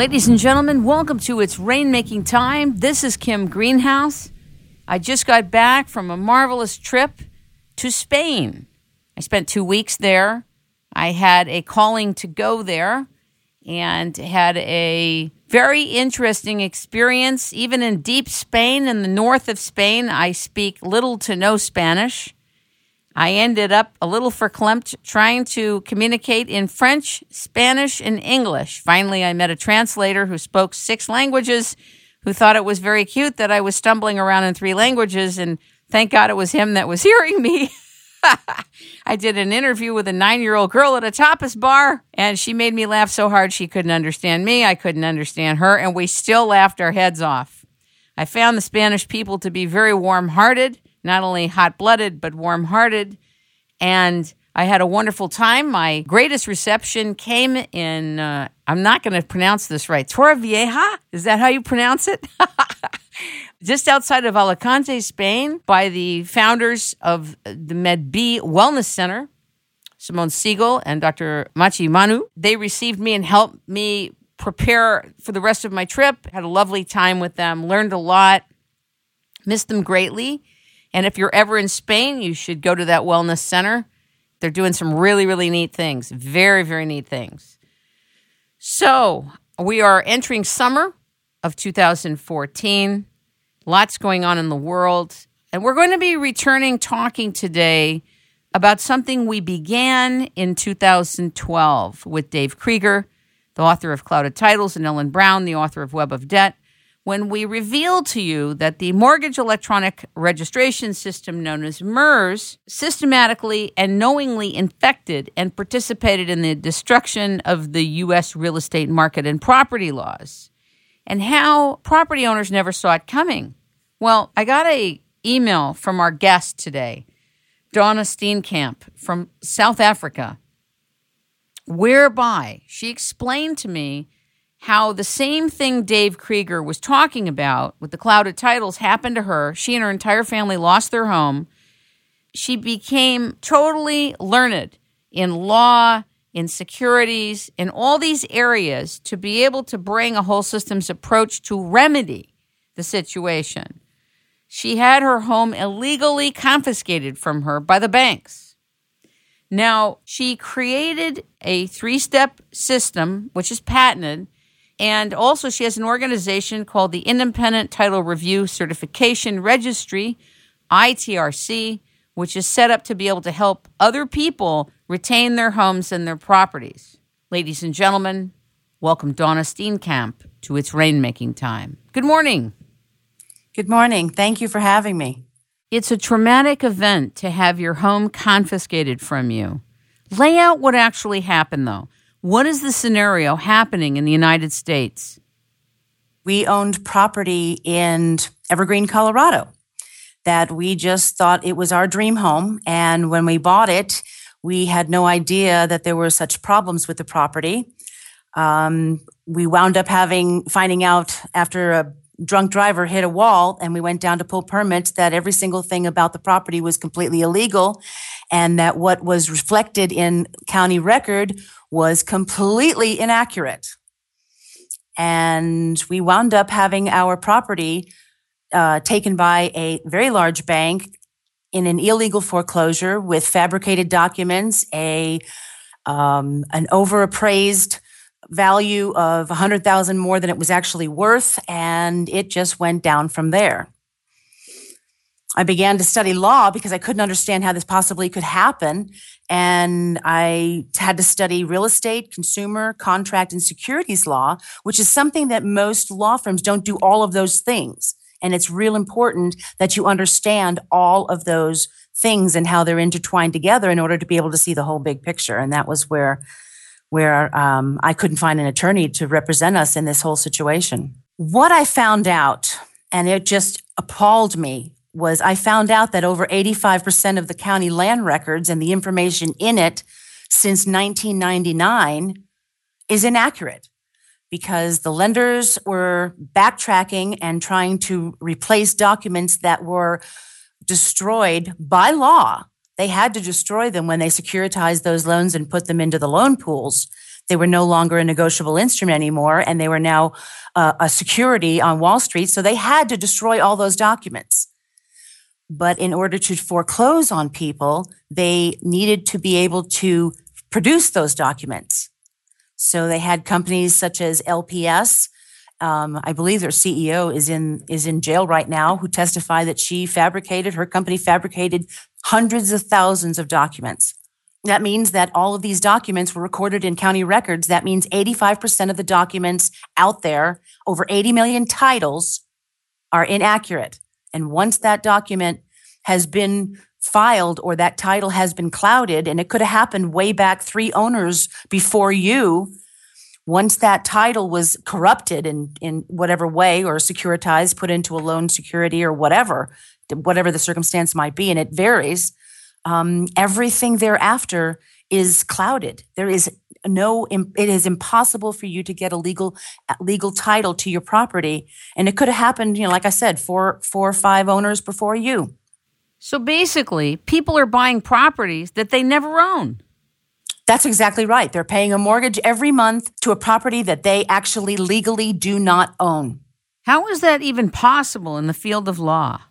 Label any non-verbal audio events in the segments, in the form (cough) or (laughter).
Ladies and gentlemen, welcome to It's Rainmaking Time. This is Kim Greenhouse. I just got back from a marvelous trip to Spain. I spent two weeks there. I had a calling to go there and had a very interesting experience. Even in deep Spain, in the north of Spain, I speak little to no Spanish. I ended up a little verklempt trying to communicate in French, Spanish, and English. Finally, I met a translator who spoke six languages, who thought it was very cute that I was stumbling around in three languages, and thank God it was him that was (laughs) hearing me. I did an interview with a nine year old girl at a tapas bar, and she made me laugh so hard she couldn't understand me. I couldn't understand her, and we still laughed our heads off. I found the Spanish people to be very warm hearted not only hot blooded, but warm hearted. And I had a wonderful time. My greatest reception came in, uh, I'm not going to pronounce this right, Torrevieja? Is that how you pronounce it? (laughs) Just outside of Alicante, Spain, by the founders of the MedB Wellness Center, Simone Siegel and Dr. Machi Manu. They received me and helped me prepare for the rest of my trip. Had a lovely time with them, learned a lot, missed them greatly. And if you're ever in Spain, you should go to that wellness center. They're doing some really, really neat things. Very, very neat things. So we are entering summer of 2014. Lots going on in the world. And we're going to be returning talking today about something we began in 2012 with Dave Krieger, the author of Clouded Titles, and Ellen Brown, the author of Web of Debt when we revealed to you that the mortgage electronic registration system known as MERS systematically and knowingly infected and participated in the destruction of the U.S. real estate market and property laws, and how property owners never saw it coming. Well, I got a email from our guest today, Donna Steenkamp from South Africa, whereby she explained to me how the same thing Dave Krieger was talking about with the clouded titles happened to her. She and her entire family lost their home. She became totally learned in law, in securities, in all these areas to be able to bring a whole systems approach to remedy the situation. She had her home illegally confiscated from her by the banks. Now, she created a three step system, which is patented and also, she has an organization called the Independent Title Review Certification Registry, ITRC, which is set up to be able to help other people retain their homes and their properties. Ladies and gentlemen, welcome Donna Steenkamp to It's Rainmaking Time. Good morning. Good morning. Thank you for having me. It's a traumatic event to have your home confiscated from you. Lay out what actually happened, though. What is the scenario happening in the United States? We owned property in Evergreen, Colorado, that we just thought it was our dream home. And when we bought it, we had no idea that there were such problems with the property. Um, we wound up having finding out after a drunk driver hit a wall and we went down to pull permits that every single thing about the property was completely illegal and that what was reflected in county record was completely inaccurate. And we wound up having our property uh, taken by a very large bank in an illegal foreclosure with fabricated documents, a um, an overappraised value of 100,000 more than it was actually worth and it just went down from there. I began to study law because I couldn't understand how this possibly could happen. And I had to study real estate, consumer, contract, and securities law, which is something that most law firms don't do all of those things. And it's real important that you understand all of those things and how they're intertwined together in order to be able to see the whole big picture. And that was where, where um, I couldn't find an attorney to represent us in this whole situation. What I found out, and it just appalled me, was I found out that over 85% of the county land records and the information in it since 1999 is inaccurate because the lenders were backtracking and trying to replace documents that were destroyed by law. They had to destroy them when they securitized those loans and put them into the loan pools. They were no longer a negotiable instrument anymore, and they were now uh, a security on Wall Street. So they had to destroy all those documents. But in order to foreclose on people, they needed to be able to produce those documents. So they had companies such as LPS. Um, I believe their CEO is in is in jail right now, who testified that she fabricated her company fabricated hundreds of thousands of documents. That means that all of these documents were recorded in county records. That means 85% of the documents out there, over 80 million titles, are inaccurate. And once that document has been filed or that title has been clouded, and it could have happened way back three owners before you, once that title was corrupted in, in whatever way or securitized, put into a loan security or whatever, whatever the circumstance might be, and it varies um, everything thereafter is clouded. There is no, it is impossible for you to get a legal legal title to your property, and it could have happened. You know, like I said, four, four or five owners before you. So basically, people are buying properties that they never own. That's exactly right. They're paying a mortgage every month to a property that they actually legally do not own. How is that even possible in the field of law?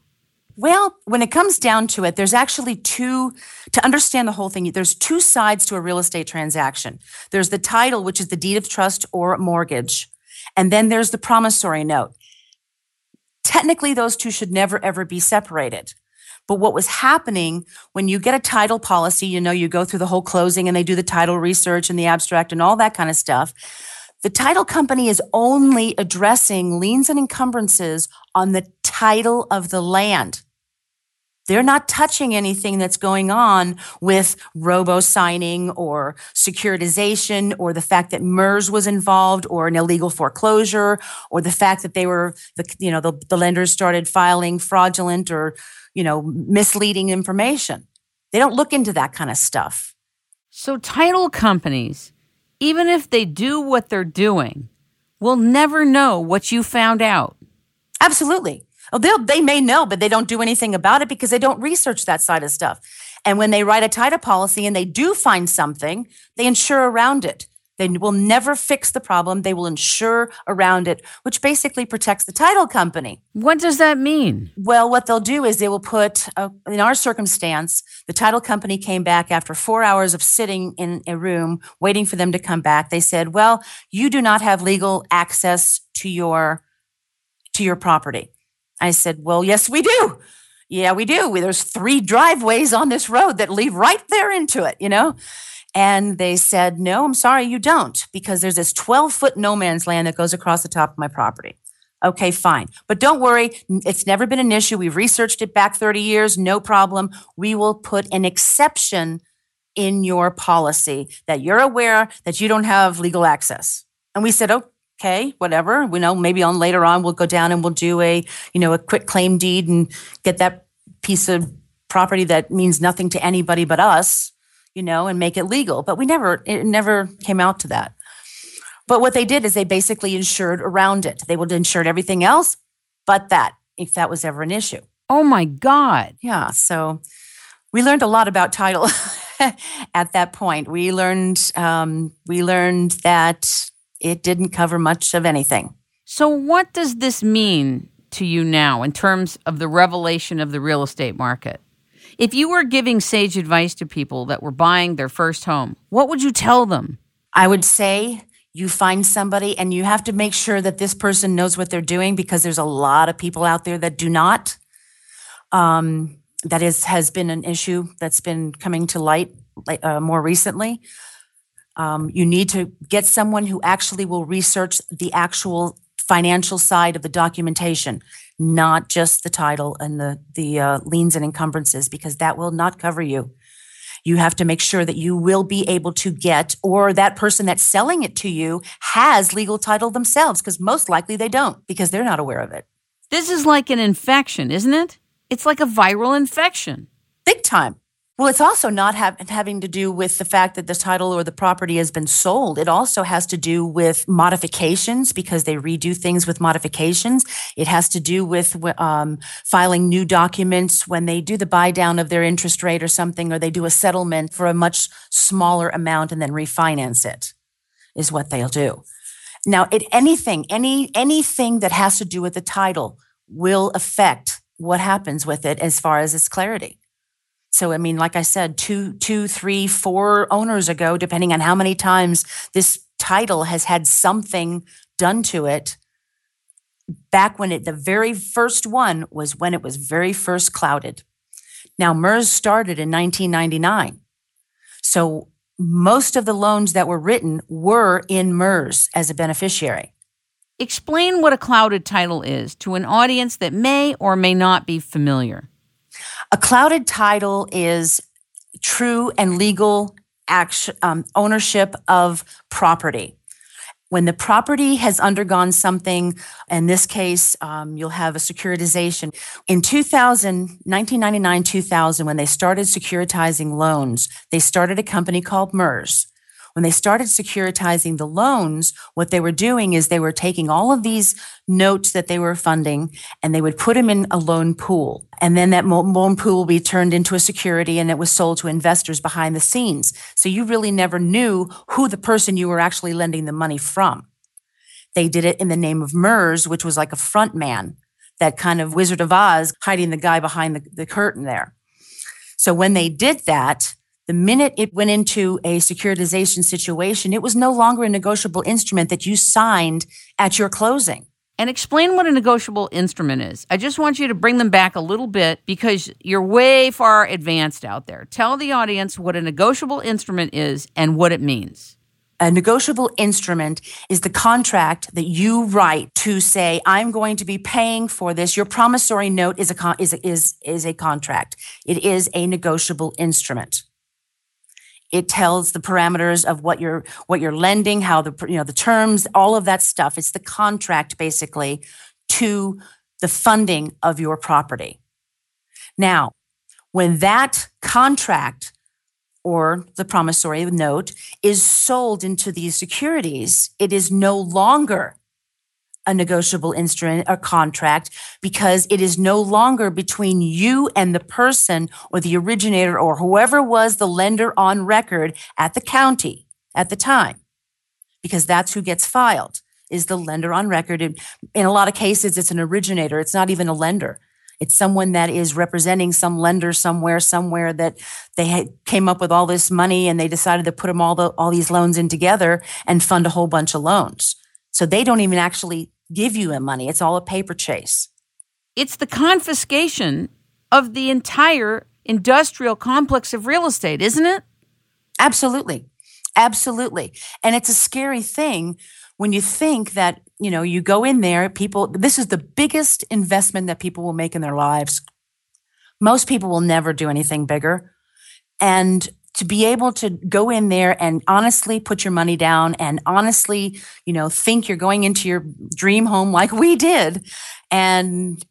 Well, when it comes down to it, there's actually two, to understand the whole thing, there's two sides to a real estate transaction. There's the title, which is the deed of trust or mortgage. And then there's the promissory note. Technically, those two should never, ever be separated. But what was happening when you get a title policy, you know, you go through the whole closing and they do the title research and the abstract and all that kind of stuff. The title company is only addressing liens and encumbrances on the title of the land. They're not touching anything that's going on with robo signing or securitization or the fact that MERS was involved or an illegal foreclosure or the fact that they were, the, you know, the, the lenders started filing fraudulent or, you know, misleading information. They don't look into that kind of stuff. So title companies, even if they do what they're doing, will never know what you found out. Absolutely. Oh, they they may know, but they don't do anything about it because they don't research that side of stuff. And when they write a title policy and they do find something, they insure around it. They will never fix the problem. They will insure around it, which basically protects the title company. What does that mean? Well, what they'll do is they will put, uh, in our circumstance, the title company came back after four hours of sitting in a room waiting for them to come back. They said, well, you do not have legal access to your, to your property. I said, Well, yes, we do. Yeah, we do. There's three driveways on this road that lead right there into it, you know? And they said, No, I'm sorry, you don't, because there's this 12 foot no man's land that goes across the top of my property. Okay, fine. But don't worry, it's never been an issue. We've researched it back 30 years, no problem. We will put an exception in your policy that you're aware that you don't have legal access. And we said, oh, okay, whatever. We know maybe on later on we'll go down and we'll do a, you know, a quitclaim deed and get that piece of property that means nothing to anybody but us, you know, and make it legal. But we never, it never came out to that. But what they did is they basically insured around it. They would insure everything else but that, if that was ever an issue. Oh my God. Yeah. So we learned a lot about title (laughs) at that point. We learned um, we learned that it didn't cover much of anything. So, what does this mean to you now in terms of the revelation of the real estate market? If you were giving sage advice to people that were buying their first home, what would you tell them? I would say you find somebody and you have to make sure that this person knows what they're doing because there's a lot of people out there that do not. Um, that is has been an issue that's been coming to light uh, more recently. Um, you need to get someone who actually will research the actual financial side of the documentation, not just the title and the the uh, liens and encumbrances, because that will not cover you. You have to make sure that you will be able to get, or that person that's selling it to you has legal title themselves, because most likely they don't, because they're not aware of it. This is like an infection, isn't it? It's like a viral infection. Big time. Well, it's also not having to do with the fact that the title or the property has been sold. It also has to do with modifications because they redo things with modifications. It has to do with um, filing new documents when they do the buy down of their interest rate or something, or they do a settlement for a much smaller amount and then refinance it. is what they'll do. Now, it, anything, any anything that has to do with the title will affect what happens with it as far as its clarity. So, I mean, like I said, two, two, three, four owners ago, depending on how many times this title has had something done to it, back when it, the very first one was when it was very first clouded. Now, MERS started in 1999. So, most of the loans that were written were in MERS as a beneficiary. Explain what a clouded title is to an audience that may or may not be familiar. A clouded title is true and legal action, um, ownership of property. When the property has undergone something, in this case, um, you'll have a securitization. In 2000, 1999, 2000, when they started securitizing loans, they started a company called MERS. When they started securitizing the loans, what they were doing is they were taking all of these notes that they were funding and they would put them in a loan pool. And then that loan pool would be turned into a security and it was sold to investors behind the scenes. So you really never knew who the person you were actually lending the money from. They did it in the name of MERS, which was like a front man, that kind of Wizard of Oz hiding the guy behind the, the curtain there. So when they did that, the minute it went into a securitization situation, it was no longer a negotiable instrument that you signed at your closing. And explain what a negotiable instrument is. I just want you to bring them back a little bit because you're way far advanced out there. Tell the audience what a negotiable instrument is and what it means. A negotiable instrument is the contract that you write to say, I'm going to be paying for this. Your promissory note is a, con- is, a, is, is a contract. It is a negotiable instrument. It tells the parameters of what you're what you're lending, how the you know the terms, all of that stuff. It's the contract basically to the funding of your property. Now, when that contract or the promissory note is sold into these securities, it is no longer a negotiable instrument or contract because it is no longer between you and the person or the originator or whoever was the lender on record at the county at the time because that's who gets filed is the lender on record. In, in a lot of cases it's an originator. It's not even a lender. It's someone that is representing some lender somewhere somewhere that they came up with all this money and they decided to put them all the, all these loans in together and fund a whole bunch of loans. So they don't even actually give you the money. It's all a paper chase. It's the confiscation of the entire industrial complex of real estate, isn't it? Absolutely. Absolutely. And it's a scary thing when you think that, you know, you go in there, people, this is the biggest investment that people will make in their lives. Most people will never do anything bigger. And to be able to go in there and honestly put your money down and honestly, you know, think you're going into your dream home like we did and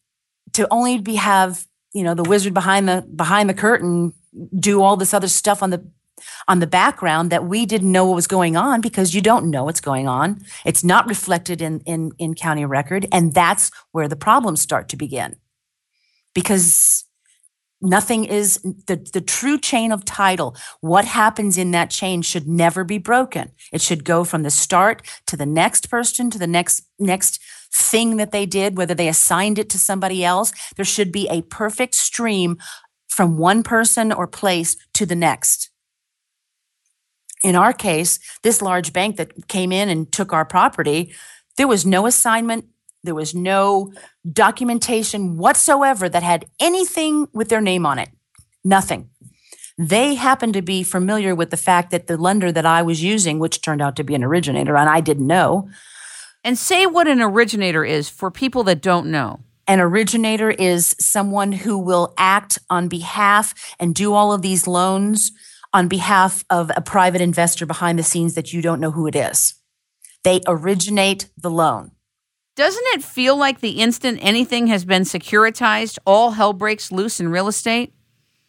to only be have, you know, the wizard behind the behind the curtain do all this other stuff on the on the background that we didn't know what was going on because you don't know what's going on. It's not reflected in in in county record and that's where the problems start to begin. Because Nothing is the, the true chain of title. What happens in that chain should never be broken. It should go from the start to the next person to the next, next thing that they did, whether they assigned it to somebody else. There should be a perfect stream from one person or place to the next. In our case, this large bank that came in and took our property, there was no assignment, there was no documentation whatsoever that had anything with their name on it. Nothing. They happened to be familiar with the fact that the lender that I was using, which turned out to be an originator, and I didn't know. And say what an originator is for people that don't know. An originator is someone who will act on behalf and do all of these loans on behalf of a private investor behind the scenes that you don't know who it is. They originate the loan. Doesn't it feel like the instant anything has been securitized, all hell breaks loose in real estate?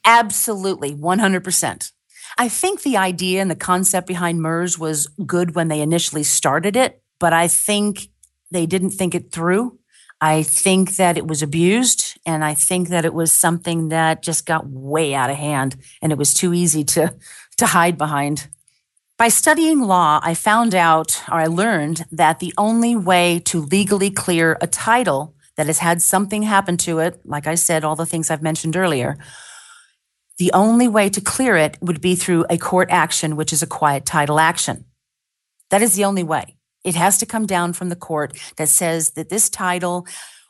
Absolutely, 100%. I think the idea and the concept behind MERS was good when they initially started it, but I think they didn't think it through. I think that it was abused, and I think that it was something that just got way out of hand, and it was too easy to to hide behind. By studying law, I found out, or I learned, that the only way to legally clear a title that has had something happen to it, like I said, all the things I've mentioned earlier, the only way to clear it would be through a court action, which is a quiet title action. That is the only way. It has to come down from the court that says that this title,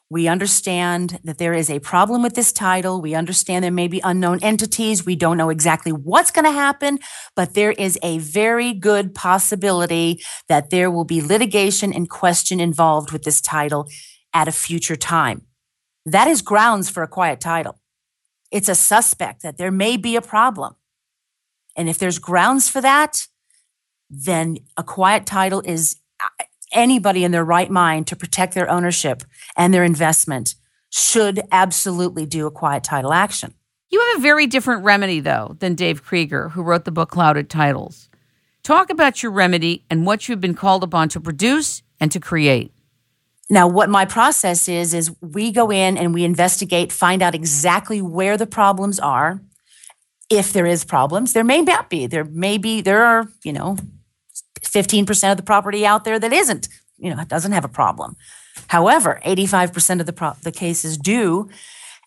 we understand that there is a problem with this title. We understand there may be unknown entities. We don't know exactly what's going to happen, but there is a very good possibility that there will be litigation and question involved with this title at a future time. That is grounds for a quiet title. It's a suspect that there may be a problem. And if there's grounds for that, then a quiet title is anybody in their right mind to protect their ownership and their investment should absolutely do a quiet title action. You have a very different remedy, though, than Dave Krieger, who wrote the book Clouded Titles. Talk about your remedy and what you've been called upon to produce and to create. Now, what my process is, is we go in and we investigate, find out exactly where the problems are. If there is problems, there may not be. There may be, there are, you know, 15% of the property out there that isn't, you know, doesn't have a problem. However, 85% of the, pro- the cases do.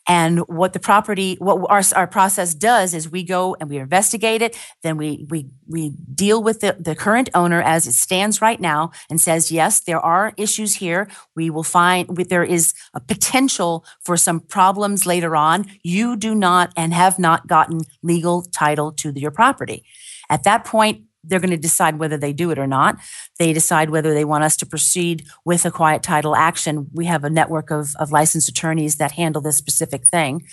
And what the property, what our, our process does is we go and we investigate it. Then we, we, we deal with the, the current owner as it stands right now and says, yes, there are issues here. We will find there is a potential for some problems later on. You do not and have not gotten legal title to your property. At that point, they're going to decide whether they do it or not. They decide whether they want us to proceed with a quiet title action. We have a network of, of licensed attorneys that handle this specific thing.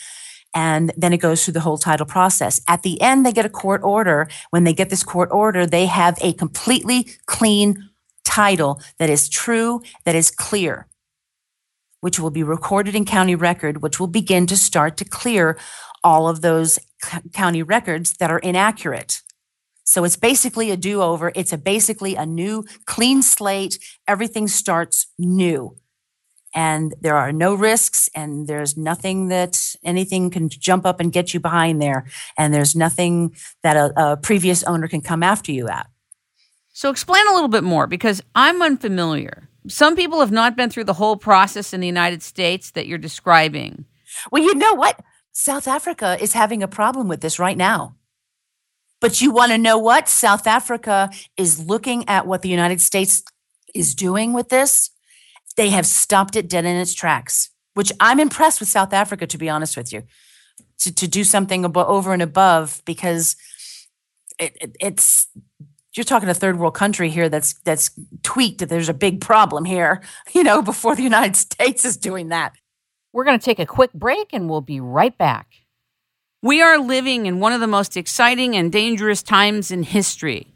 And then it goes through the whole title process. At the end, they get a court order. When they get this court order, they have a completely clean title that is true, that is clear, which will be recorded in county record, which will begin to start to clear all of those county records that are inaccurate. So it's basically a do over. It's a basically a new clean slate. Everything starts new. And there are no risks and there's nothing that anything can jump up and get you behind there. And there's nothing that a, a previous owner can come after you at. So explain a little bit more because I'm unfamiliar. Some people have not been through the whole process in the United States that you're describing. Well, you know what? South Africa is having a problem with this right now. But you want to know what? South Africa is looking at what the United States is doing with this. They have stopped it dead in its tracks, which I'm impressed with South Africa, to be honest with you, to, to do something over and above because it, it, it's you're talking a third world country here that's that's tweaked that there's a big problem here, (laughs) you know, before the United (laughs) States is doing that. We're going to take a quick break and we'll be right back. We are living in one of the most exciting and dangerous times in history.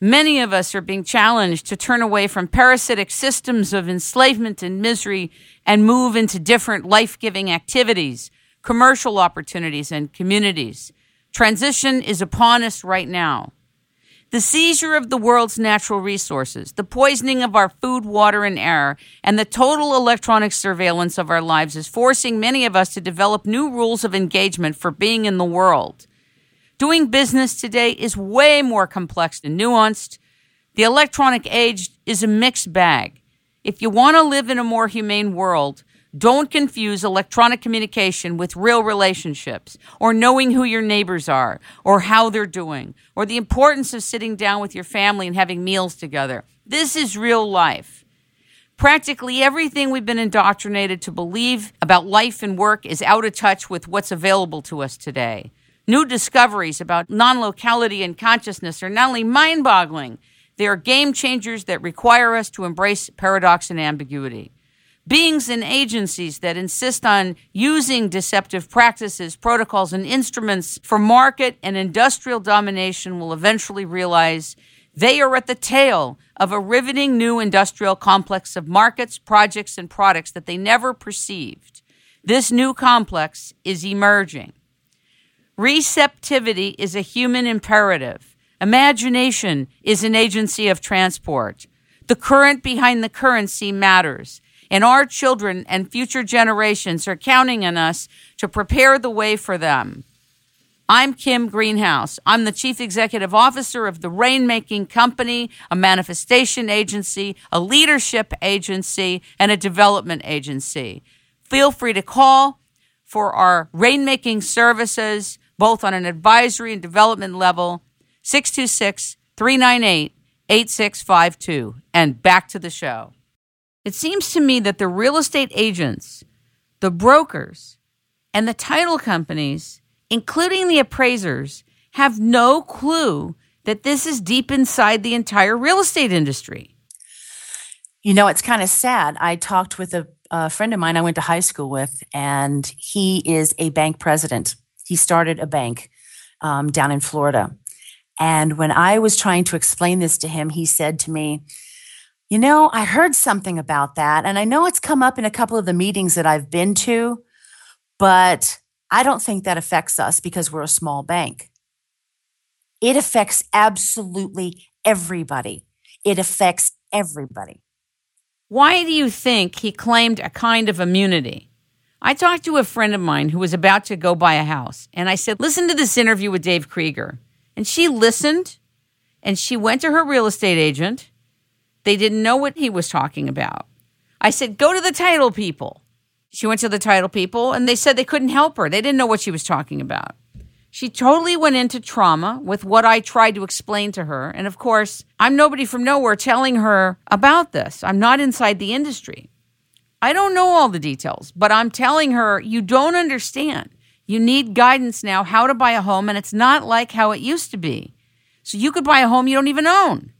Many of us are being challenged to turn away from parasitic systems of enslavement and misery and move into different life giving activities, commercial opportunities, and communities. Transition is upon us right now. The seizure of the world's natural resources, the poisoning of our food, water, and air, and the total electronic surveillance of our lives is forcing many of us to develop new rules of engagement for being in the world. Doing business today is way more complex and nuanced. The electronic age is a mixed bag. If you want to live in a more humane world, don't confuse electronic communication with real relationships or knowing who your neighbors are or how they're doing or the importance of sitting down with your family and having meals together. This is real life. Practically everything we've been indoctrinated to believe about life and work is out of touch with what's available to us today. New discoveries about non locality and consciousness are not only mind boggling, they are game changers that require us to embrace paradox and ambiguity. Beings and agencies that insist on using deceptive practices, protocols, and instruments for market and industrial domination will eventually realize they are at the tail of a riveting new industrial complex of markets, projects, and products that they never perceived. This new complex is emerging. Receptivity is a human imperative. Imagination is an agency of transport. The current behind the currency matters and our children and future generations are counting on us to prepare the way for them. I'm Kim Greenhouse. I'm the Chief Executive Officer of the Rainmaking Company, a manifestation agency, a leadership agency, and a development agency. Feel free to call for our rainmaking services, both on an advisory and development level, 626 398 8652. And back to the show. It seems to me that the real estate agents, the brokers, and the title companies including the appraisers, have no clue that this is deep inside the entire real estate industry. You know, it's kind of sad. I talked with a, a, friend of mine I went to high school with, and he is a bank president. He started a bank um, down in Florida. And when I was trying to explain this to him, he said to me, You know, I heard something about that. And I know it's come up in a couple of the meetings that I've been to, but I don't think that affects us because we're a small bank. It affects absolutely everybody. It affects everybody. Why do you think he claimed a kind of immunity? I talked to a friend of mine who was about to go buy a house, and I said, Listen to this interview with Dave Krieger. And she listened, and she went to her real estate agent. They didn't know what he was talking about. I said, Go to the title people. She went to the title people and they said they couldn't help her. They didn't know what she was talking about. She totally went into trauma with what I tried to explain to her. And of course, I'm nobody from nowhere telling her about this. I'm not inside the industry. I don't know all the details, but I'm telling her you don't understand. You need guidance now how to buy a home, and it's not like how it used to be. So you could buy a home you don't even own.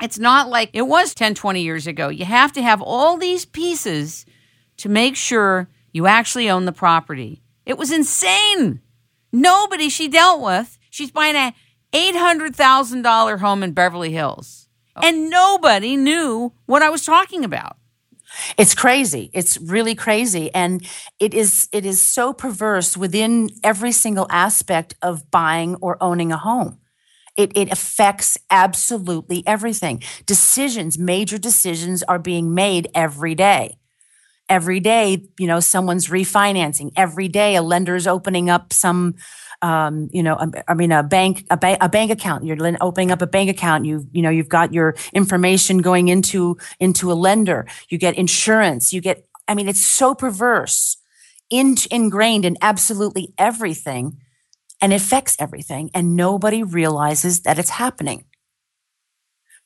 It's not like it was 10, 20 years ago. You have to have all these pieces to make sure you actually own the property. It was insane. Nobody she dealt with, she's buying a $800,000 home in Beverly Hills. Oh. And nobody knew what I was talking about. It's crazy. It's really crazy. And it is it is so perverse within every single aspect of buying or owning a home. It, it affects absolutely everything. Decisions, major decisions are being made every day every day, you know, someone's refinancing. Every day, a lender's opening up some, um, you know, I mean, a bank, a, ba- a bank account. You're opening up a bank account. You, you know, you've got your information going into into a lender. You get insurance. You get. I mean, it's so perverse, in, ingrained in absolutely everything, and it affects everything, and nobody realizes that it's happening.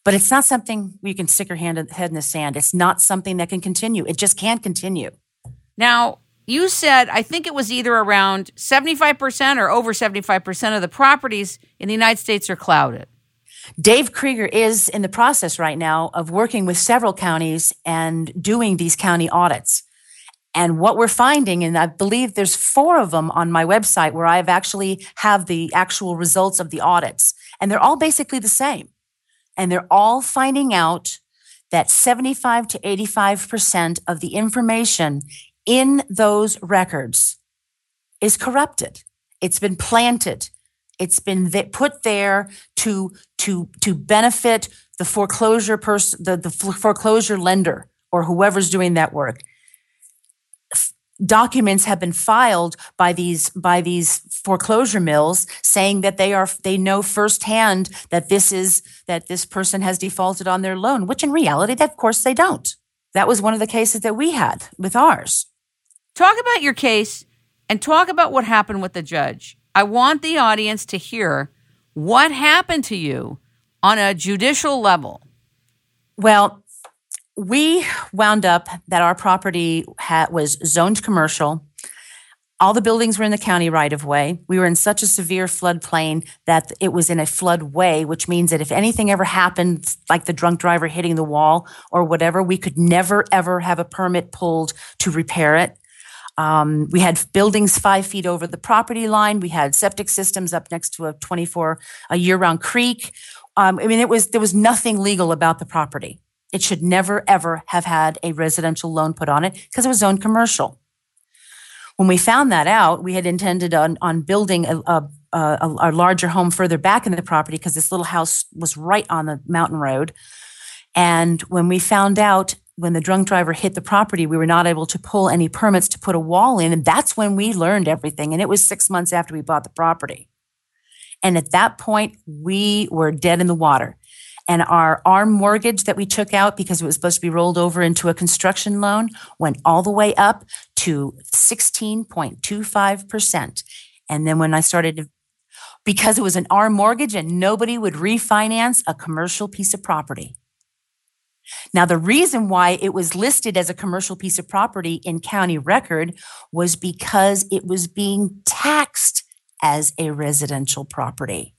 But it's not something you can stick your hand head in the sand. It's not something that can continue. It just can't continue. Now, you said, I think it was either around 75% or over 75% of the properties in the United States are clouded. Dave Krieger is in the process right now of working with several counties and doing these county audits. And what we're finding, and I believe there's four of them on my website where I've actually have the actual results of the audits, and they're all basically the same and they're all finding out that 75 to 85% of the information in those records is corrupted. It's been planted. It's been put there to to to benefit the foreclosure person, the, the foreclosure lender, or whoever's doing that work documents have been filed by these by these foreclosure mills saying that they are they know firsthand that this is that this person has defaulted on their loan which in reality that of course they don't. That was one of the cases that we had with ours. Talk about your case and talk about what happened with the judge. I want the audience to hear what happened to you on a judicial level. Well we wound up that our property was zoned commercial. All the buildings were in the county right of way. We were in such a severe floodplain that it was in a floodway, which means that if anything ever happened, like the drunk driver hitting the wall or whatever, we could never, ever have a permit pulled to repair it. Um, we had buildings five feet over the property line. We had septic systems up next to a 24 a year round creek. Um, I mean, it was there was nothing legal about the property. It should never, ever have had a residential loan put on it because it was zoned commercial. When we found that out, we had intended on, on building a, a, a, a larger home further back in the property because this little house was right on the mountain road. And when we found out when the drunk driver hit the property, we were not able to pull any permits to put a wall in. And that's when we learned everything. And it was six months after we bought the property. And at that point, we were dead in the water. And our ARM mortgage that we took out because it was supposed to be rolled over into a construction loan went all the way up to 16.25%. And then when I started to, because it was an ARM mortgage and nobody would refinance a commercial piece of property. Now, the reason why it was listed as a commercial piece of property in county record was because it was being taxed as a residential property.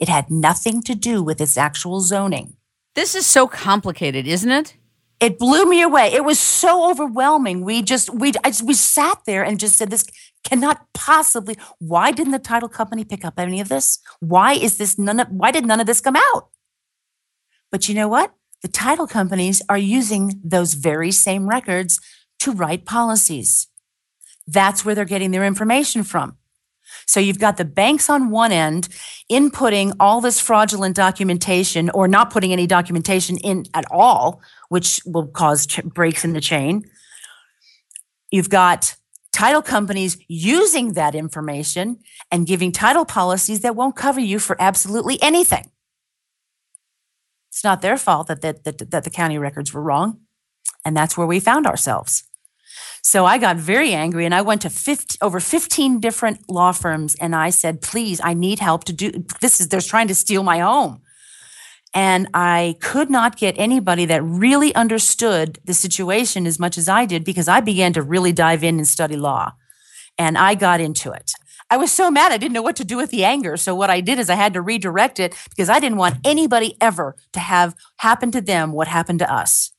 It had nothing to do with its actual zoning. This is so complicated, isn't it? It blew me away. It was so overwhelming. We just we I just, we sat there and just said this cannot possibly. Why didn't the title company pick up any of this? Why is this none of why did none of this come out? But you know what? The title companies are using those very same records to write policies. That's where they're getting their information from. So you've got the banks on one end inputting all this fraudulent documentation or not putting any documentation in at all, which will cause ch- breaks in the chain. You've got title companies using that information and giving title policies that won't cover you for absolutely anything. It's not their fault that, that, that, that the county records were wrong. And that's where we found ourselves. So I got very angry and I went to 50, over 15 different law firms and I said, please, I need help to do this. Is they're trying to steal my home. And I could not get anybody that really understood the situation as much as I did because I began to really dive in and study law. And I got into it. I was so mad I didn't know what to do with the anger. So what I did is I had to redirect it because I didn't want anybody ever to have happen to them what happened to us.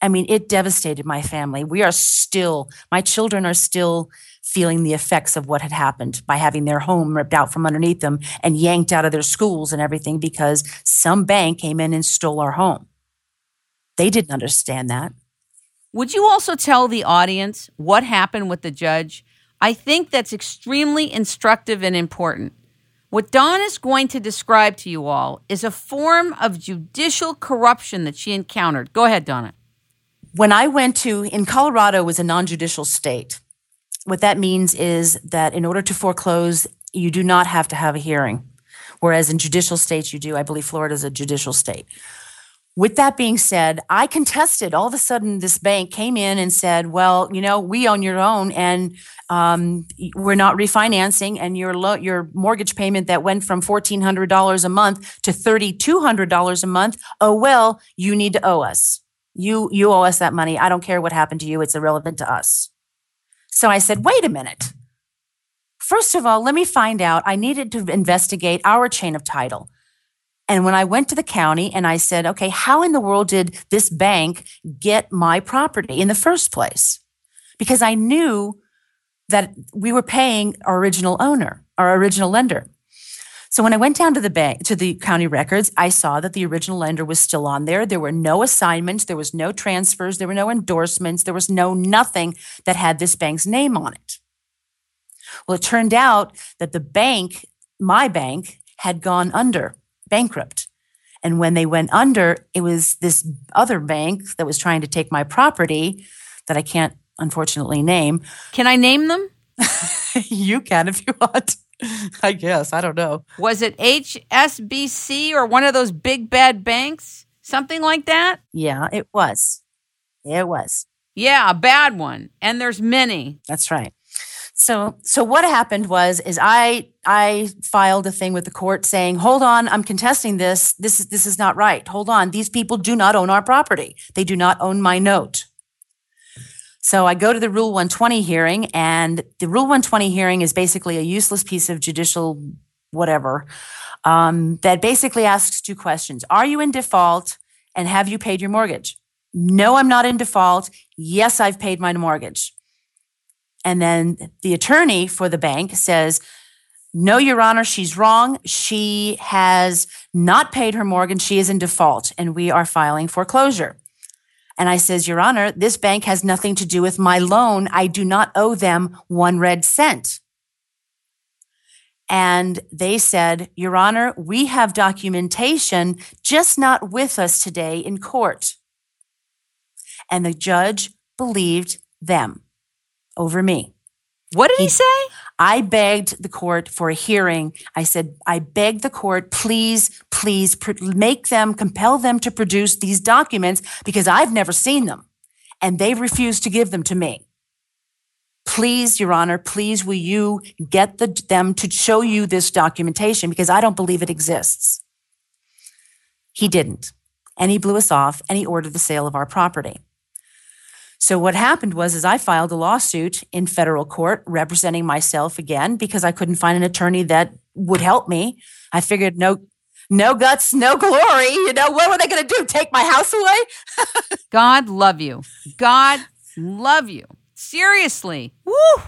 I mean, it devastated my family. We are still, my children are still feeling the effects of what had happened by having their home ripped out from underneath them and yanked out of their schools and everything because some bank came in and stole our home. They didn't understand that. Would you also tell the audience what happened with the judge? I think that's extremely instructive and important. What Dawn is going to describe to you all is a form of judicial corruption that she encountered. Go ahead, Donna when I went to, in Colorado was a non-judicial state. What that means is that in order to foreclose, you do not have to have a hearing. Whereas in judicial states, you do. I believe Florida is a judicial state. With that being said, I contested. All of a sudden, this bank came in and said, "Well, you know, we own your own, and um, we're not refinancing, and your lo- your mortgage payment that went from fourteen hundred dollars a month to thirty two hundred dollars a month. Oh well, you need to owe us." You you owe us that money. I don't care what happened to you. It's irrelevant to us. So I said, "Wait a minute. First of all, let me find out. I needed to investigate our chain of title." And when I went to the county and I said, "Okay, how in the world did this bank get my property in the first place?" Because I knew that we were paying our original owner, our original lender. So when I went down to the bank, to the county records, I saw that the original lender was still on there. There were no assignments, there was no transfers, there were no endorsements, there was no nothing that had this bank's name on it. Well, it turned out that the bank, my bank, had gone under, bankrupt. And when they went under, it was this other bank that was trying to take my property that I can't unfortunately name. Can I name them? (laughs) you can if you want. (laughs) I guess. I don't know. Was it HSBC or one of those big bad banks? Something like that? Yeah, it was. It was. Yeah, a bad one. And there's many. That's right. So so what happened was is I I filed a thing with the court saying, "Hold on, I'm contesting this. This is this is not right. Hold on. These people do not own our property. They do not own my note." So I go to the Rule 120 hearing, and the Rule 120 hearing is basically a useless piece of judicial whatever um, that basically asks two questions Are you in default, and have you paid your mortgage? No, I'm not in default. Yes, I've paid my mortgage. And then the attorney for the bank says, no, Your Honor, she's wrong. She has not paid her mortgage. She is in default, and we are filing foreclosure. And I says, Your Honor, this bank has nothing to do with my loan. I do not owe them one red cent. And they said, Your Honor, we have documentation, just not with us today in court. And the judge believed them over me. What did he, He- say? I begged the court for a hearing. I said, I beg the court, please, please make them, compel them to produce these documents because I've never seen them. And they refused to give them to me. Please, Your Honor, please, will you get the, them to show you this documentation because I don't believe it exists. He didn't. And he blew us off and he ordered the sale of our property. So what happened was is I filed a lawsuit in federal court representing myself again because I couldn't find an attorney that would help me. I figured no no guts, no glory. You know, what were they going to do? Take my house away? (laughs) God love you. God love you. Seriously. Woo!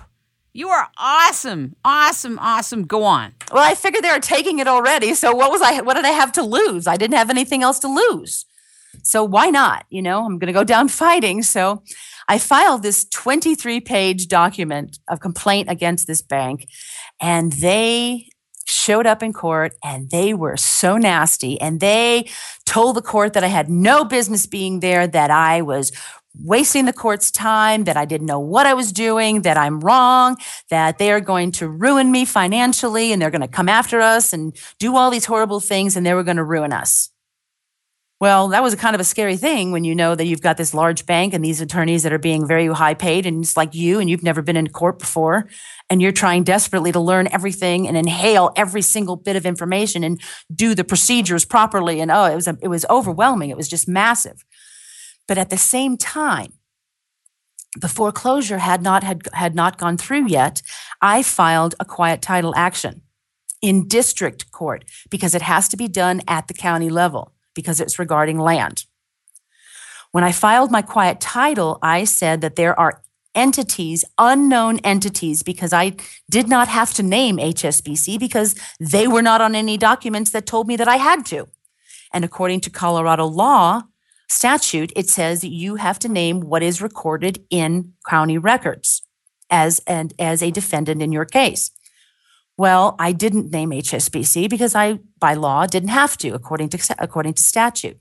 You are awesome. Awesome. Awesome. Go on. Well, I figured they were taking it already. So what was I what did I have to lose? I didn't have anything else to lose. So why not? You know, I'm going to go down (laughs) fighting. So I filed this 23 page document of complaint against this bank and they showed up in court and they were so nasty and they told the court that I had no business being there, that I was wasting the court's time, that I didn't know what I was doing, that I'm wrong, that they are going to ruin me financially and they're going to come after us and do all these horrible things and they were going to ruin us. Well, that was a kind of a scary thing when you know that you've got this large bank and these attorneys that are being very high paid and it's like you and you've never been in court before. And you're trying desperately to learn everything and inhale every single bit of information and do the procedures properly. And oh it was it was overwhelming. It was just massive. But at the same time the foreclosure had not had, had not gone through yet. I filed a quiet title action in district court because it has to be done at the county level because it's regarding land. When I filed my quiet title, I said that there are entities, unknown entities, because I did not have to name HSBC because they were not on any documents that told me that I had to. And according to Colorado law statute, it says you have to name what is recorded in county records as and as a defendant in your case. Well, I didn't name HSBC because I, by law, didn't have to, according to according to statute.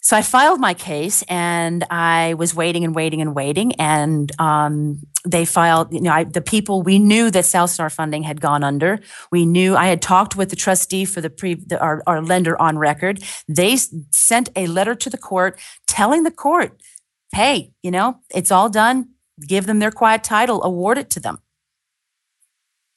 So I filed my case, and I was waiting and waiting and waiting, and um, they filed. You know, I, the people we knew that South Star Funding had gone under. We knew I had talked with the trustee for the pre, the, our, our lender on record. They sent a letter to the court telling the court, "Hey, you know, it's all done. Give them their quiet title. Award it to them."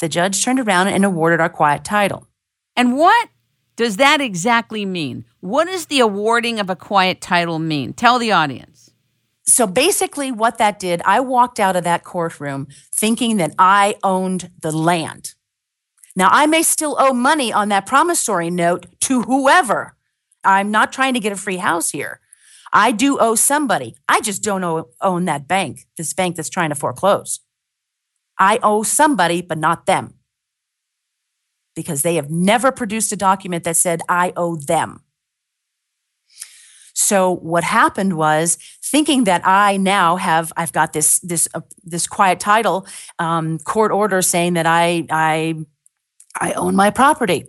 The judge turned around and awarded our quiet title. And what does that exactly mean? What does the awarding of a quiet title mean? Tell the audience. So basically, what that did, I walked out of that courtroom thinking that I owned the land. Now, I may still owe money on that promissory note to whoever. I'm not trying to get a free house here. I do owe somebody. I just don't own that bank, this bank that's trying to foreclose. I owe somebody, but not them. Because they have never produced a document that said I owe them. So what happened was thinking that I now have I've got this this uh, this quiet title um, court order saying that I I I own my property.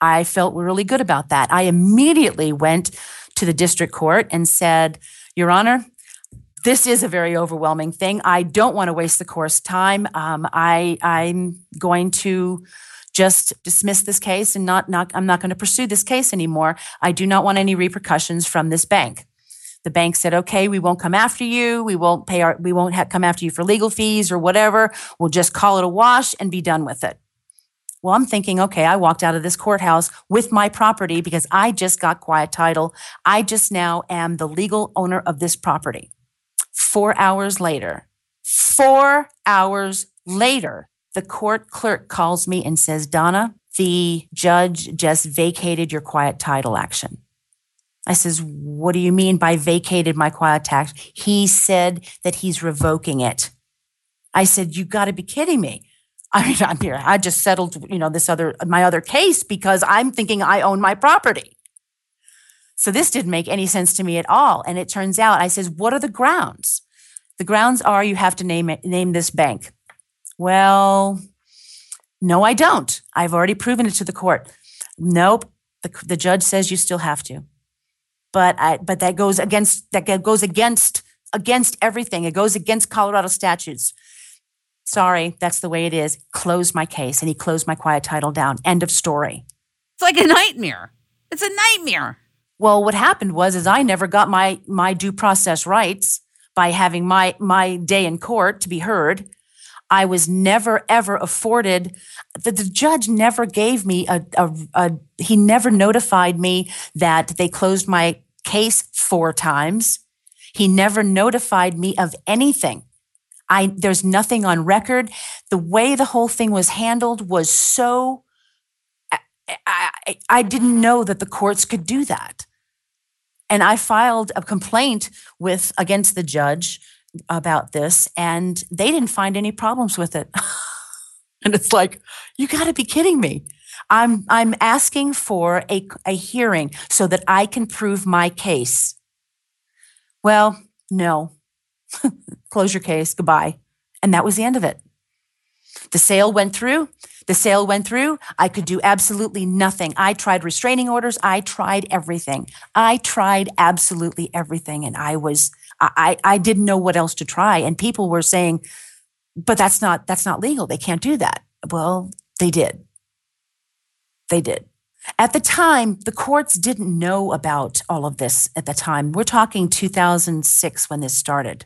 I felt really good about that. I immediately went to the district court and said, Your Honor, this is a very overwhelming thing. I don't want to waste the court's time. Um, I I'm going to just dismiss this case and not not I'm not going to pursue this case anymore. I do not want any repercussions from this bank. The bank said, "Okay, we won't come after you. We won't pay our we won't ha- come after you for legal fees or whatever. We'll just call it a wash and be done with it." Well, I'm thinking, okay, I walked out of this courthouse with my property because I just got quiet title. I just now am the legal owner of this property. Four hours later, four hours later, the court clerk calls me and says, Donna, the judge just vacated your quiet title action. I says, What do you mean by vacated my quiet tax? He said that he's revoking it. I said, You got to be kidding me. (laughs) I mean, I'm here. I just settled, you know, this other, my other case because I'm thinking I own my property. So this didn't make any sense to me at all. And it turns out, I says, what are the grounds? The grounds are you have to name it, name this bank. Well, no, I don't. I've already proven it to the court. Nope. The, the judge says you still have to. but I, but that goes against that goes against against everything. It goes against Colorado statutes. Sorry, that's the way it is. Close my case. And he closed my quiet title down. End of story. It's like a nightmare. It's a nightmare. Well, what happened was is I never got my my due process rights by having my my day in court to be heard. I was never ever afforded the, the judge never gave me a, a, a he never notified me that they closed my case four times. He never notified me of anything. I there's nothing on record. The way the whole thing was handled was so I, I, I didn't know that the courts could do that. And I filed a complaint with against the judge about this and they didn't find any problems with it. (laughs) and it's like, you got to be kidding me. I'm I'm asking for a, a hearing so that I can prove my case. Well, no. (laughs) Close your case. Goodbye. And that was the end of it. The sale went through. The sale went through. I could do absolutely nothing. I tried restraining orders. I tried everything. I tried absolutely everything. And I was, I, I didn't know what else to try. And people were saying, but that's not, that's not legal. They can't do that. Well, they did. They did. At the time, the courts didn't know about all of this at the time. We're talking 2006 when this started.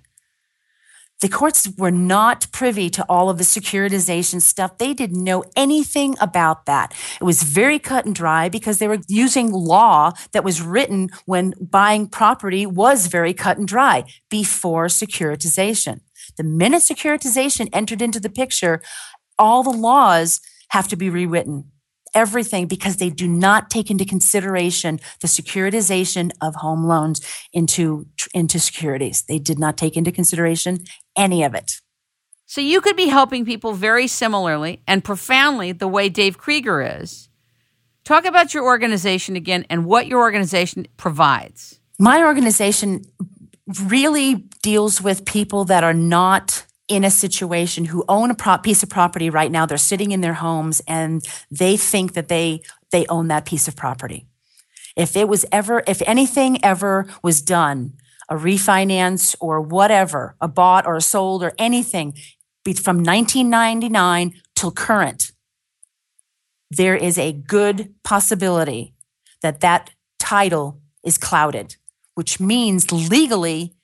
The courts were not privy to all of the securitization stuff. They didn't know anything about that. It was very cut and dry because they were using law that was written when buying property was very cut and dry before securitization. The minute securitization entered into the picture, all the laws have to be rewritten everything because they do not take into consideration the securitization of home loans into, into securities. They did not take into consideration any of it. So you could be helping people very similarly and profoundly the way Dave Krieger is. Talk about your organization again and what your organization provides. My organization really deals with people that are not in a situation who own a piece of property right now they're sitting in their homes and they think that they they own that piece of property. If it was ever if anything ever was done a refinance or whatever a bought or a sold or anything from 1999 till current there is a good possibility that that title is clouded which means legally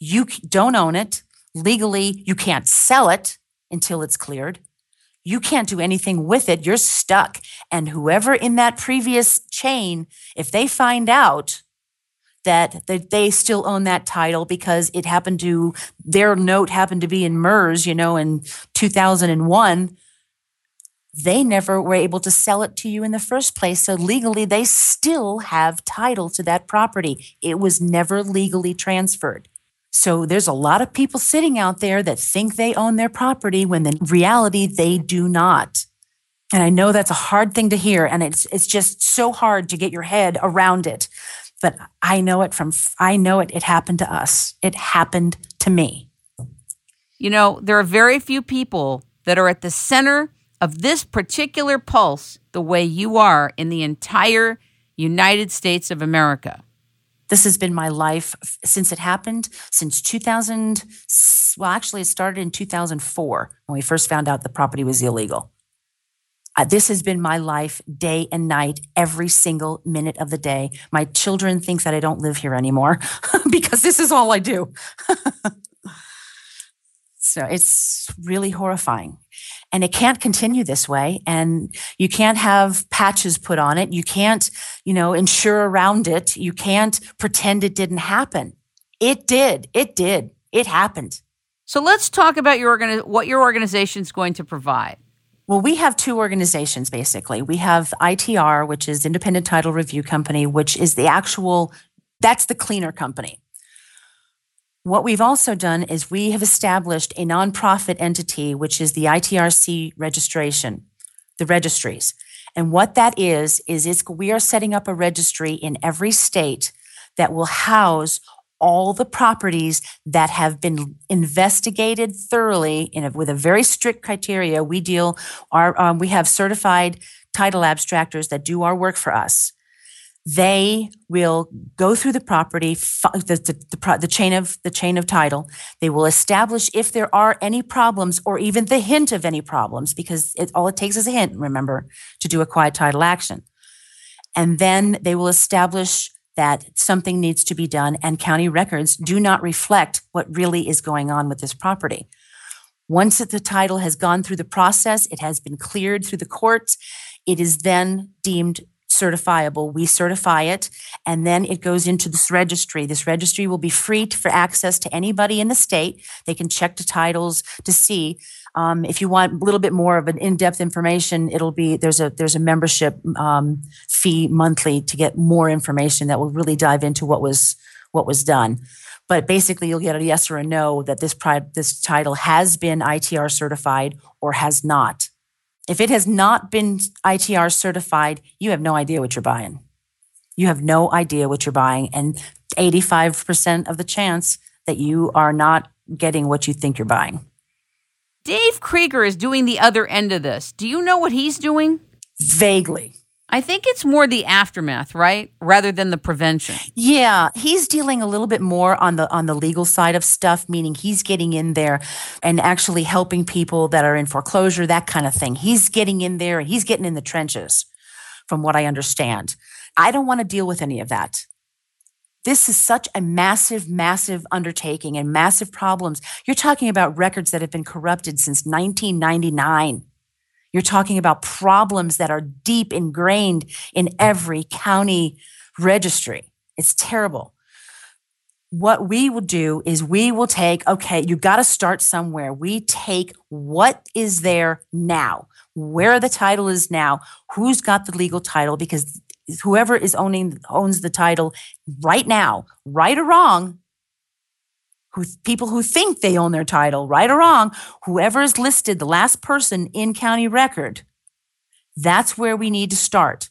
you don't own it Legally, you can't sell it until it's cleared. You can't do anything with it. You're stuck. And whoever in that previous chain, if they find out that, they still own that title because it happened to, their note happened to be in MERS, you know, in 2001, they never were able to sell it to you in the first place. So legally, they still have title to that property. It was never legally transferred. So there's a lot of people sitting out there that think they own their property when in reality they do not. And I know that's a hard thing to hear and it's it's just so hard to get your head around it. But I know it from I know it it happened to us. It happened to me. You know, there are very few people that are at the center of this particular pulse the way you are in the entire United States of America. This has been my life since it happened, since 2000. Well, actually, it started in 2004 when we first found out the property was illegal. Uh, this has been my life day and night, every single minute of the day. My children think that I don't live here anymore (laughs) because this is all I do. (laughs) so it's really horrifying. And it can't continue this way. And you can't have patches put on it. You can't, you know, insure around it. You can't pretend it didn't happen. It did. It did. It happened. So let's talk about your organi- what your organization is going to provide. Well, we have two organizations basically. We have ITR, which is Independent Title Review Company, which is the actual that's the cleaner company. What we've also done is we have established a nonprofit entity, which is the ITRC registration, the registries. And what that is, is it's, we are setting up a registry in every state that will house all the properties that have been investigated thoroughly a, with a very strict criteria. We deal, our, um, we have certified title abstractors that do our work for us they will go through the property, the, the, the, the, chain of the chain of title. They will establish if there are any problems or even the hint of any problems, because it, all it takes is a hint, remember, to do a quiet title action. And then they will establish that something needs to be done, and county records do not reflect what really is going on with this property. Once the title has gone through the process, it has been cleared through the courts, it is then deemed certifiable. We certify it, and then it goes into this registry. This registry will be free for access to anybody in the state. They can check the titles to see. Um, if you want a little bit more of an in-depth information, it'll be there's a there's a membership um, fee monthly to get more information that will really dive into what was what was done. But basically, you'll get a yes or a no that this pri- this title has been ITR certified or has not. If it has not been ITR certified, you have no idea what you're buying. You have no idea what you're buying, and 85% of the chance that you are not getting what you think you're buying. Dave Krieger is doing the other end of this. Do you know what he's doing? Vaguely. I think it's more the aftermath, right? Rather than the prevention. Yeah, he's dealing a little bit more on the on the legal side of stuff, meaning he's getting in there and actually helping people that are in foreclosure, that kind of thing. He's getting in there and he's getting in the trenches from what I understand. I don't want to deal with any of that. This is such a massive, massive undertaking and massive problems. You're talking about records that have been corrupted since 1999. You're talking about problems that are deep ingrained in every county registry. It's terrible. What we will do is we will take, okay, you got to start somewhere. We take what is there now, where the title is now, who's got the legal title, because whoever is owning owns the title right now, right or wrong, who people who think they own their title, right or wrong, whoever is listed, the last person in county record, that's where we need to start.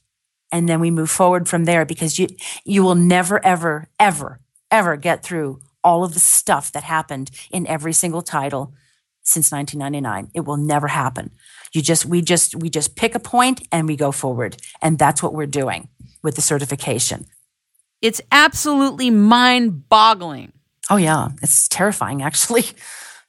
And then we move forward from there because you you will never, ever, ever, ever get through all of the stuff that happened in every single title since 1999. It will never happen. You just we just we just pick a point and we go forward. And that's what we're doing with the certification. It's absolutely mind-boggling Oh, yeah. It's terrifying, actually.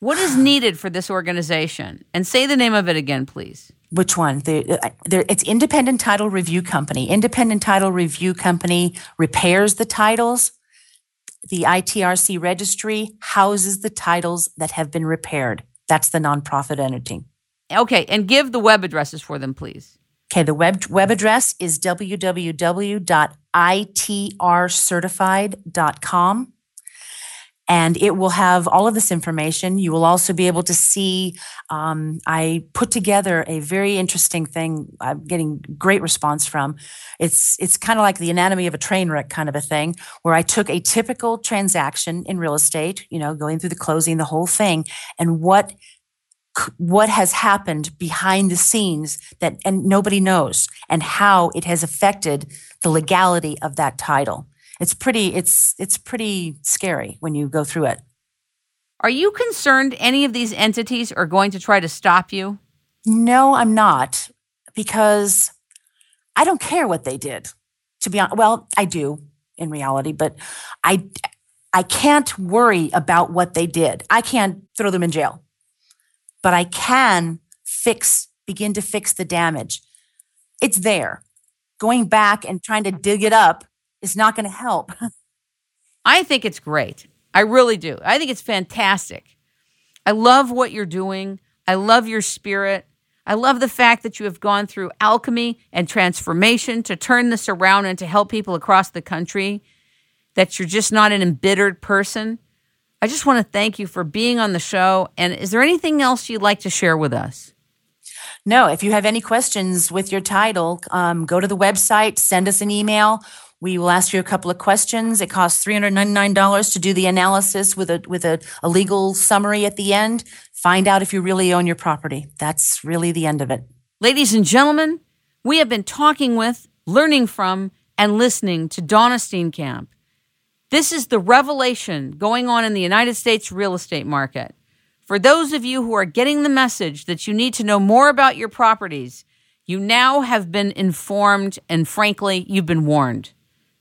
What is needed for this organization? And say the name of it again, please. Which one? The, uh, the, it's Independent Title Review Company. Independent Title Review Company repairs the titles. The ITRC registry houses the titles that have been repaired. That's the nonprofit entity. Okay, and give the web addresses for them, please. Okay, the web web address is www.itrcertified.com and it will have all of this information. You will also be able to see. Um, I put together a very interesting thing. I'm getting great response from. It's it's kind of like the anatomy of a train wreck kind of a thing, where I took a typical transaction in real estate, you know, going through the closing, the whole thing, and what what has happened behind the scenes that and nobody knows and how it has affected the legality of that title it's pretty it's it's pretty scary when you go through it. Are you concerned any of these entities are going to try to stop you? No, I'm not because I don't care what they did. To be honest, well, I do in reality, but I I can't worry about what they did. I can't throw them in jail. But I can fix begin to fix the damage. It's there. Going back and trying to dig it up is not going to help. (laughs) I think it's great. I really do. I think it's fantastic. I love what you're doing. I love your spirit. I love the fact that you have gone through alchemy and transformation to turn this around and to help people across the country, that you're just not an embittered person. I just want to thank you for being on the show. And is there anything else you'd like to share with us? No, if you have any questions with your title, um, go to the website, send us an email, we will ask you a couple of questions. It costs $399 to do the analysis with a with a, a legal summary at the end. Find out if you really own your property. That's really the end of it. Ladies and gentlemen, we have been talking with, learning from, and listening to Donna Steenkamp. This is the revelation going on in the United States real estate market. For those of you who are getting the message that you need to know more about your properties, you now have been informed and frankly, you've been warned.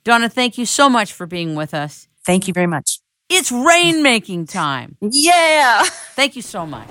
Donna, thank you so much for being with us. Thank you very much. It's rainmaking time. Yeah. Thank you so much.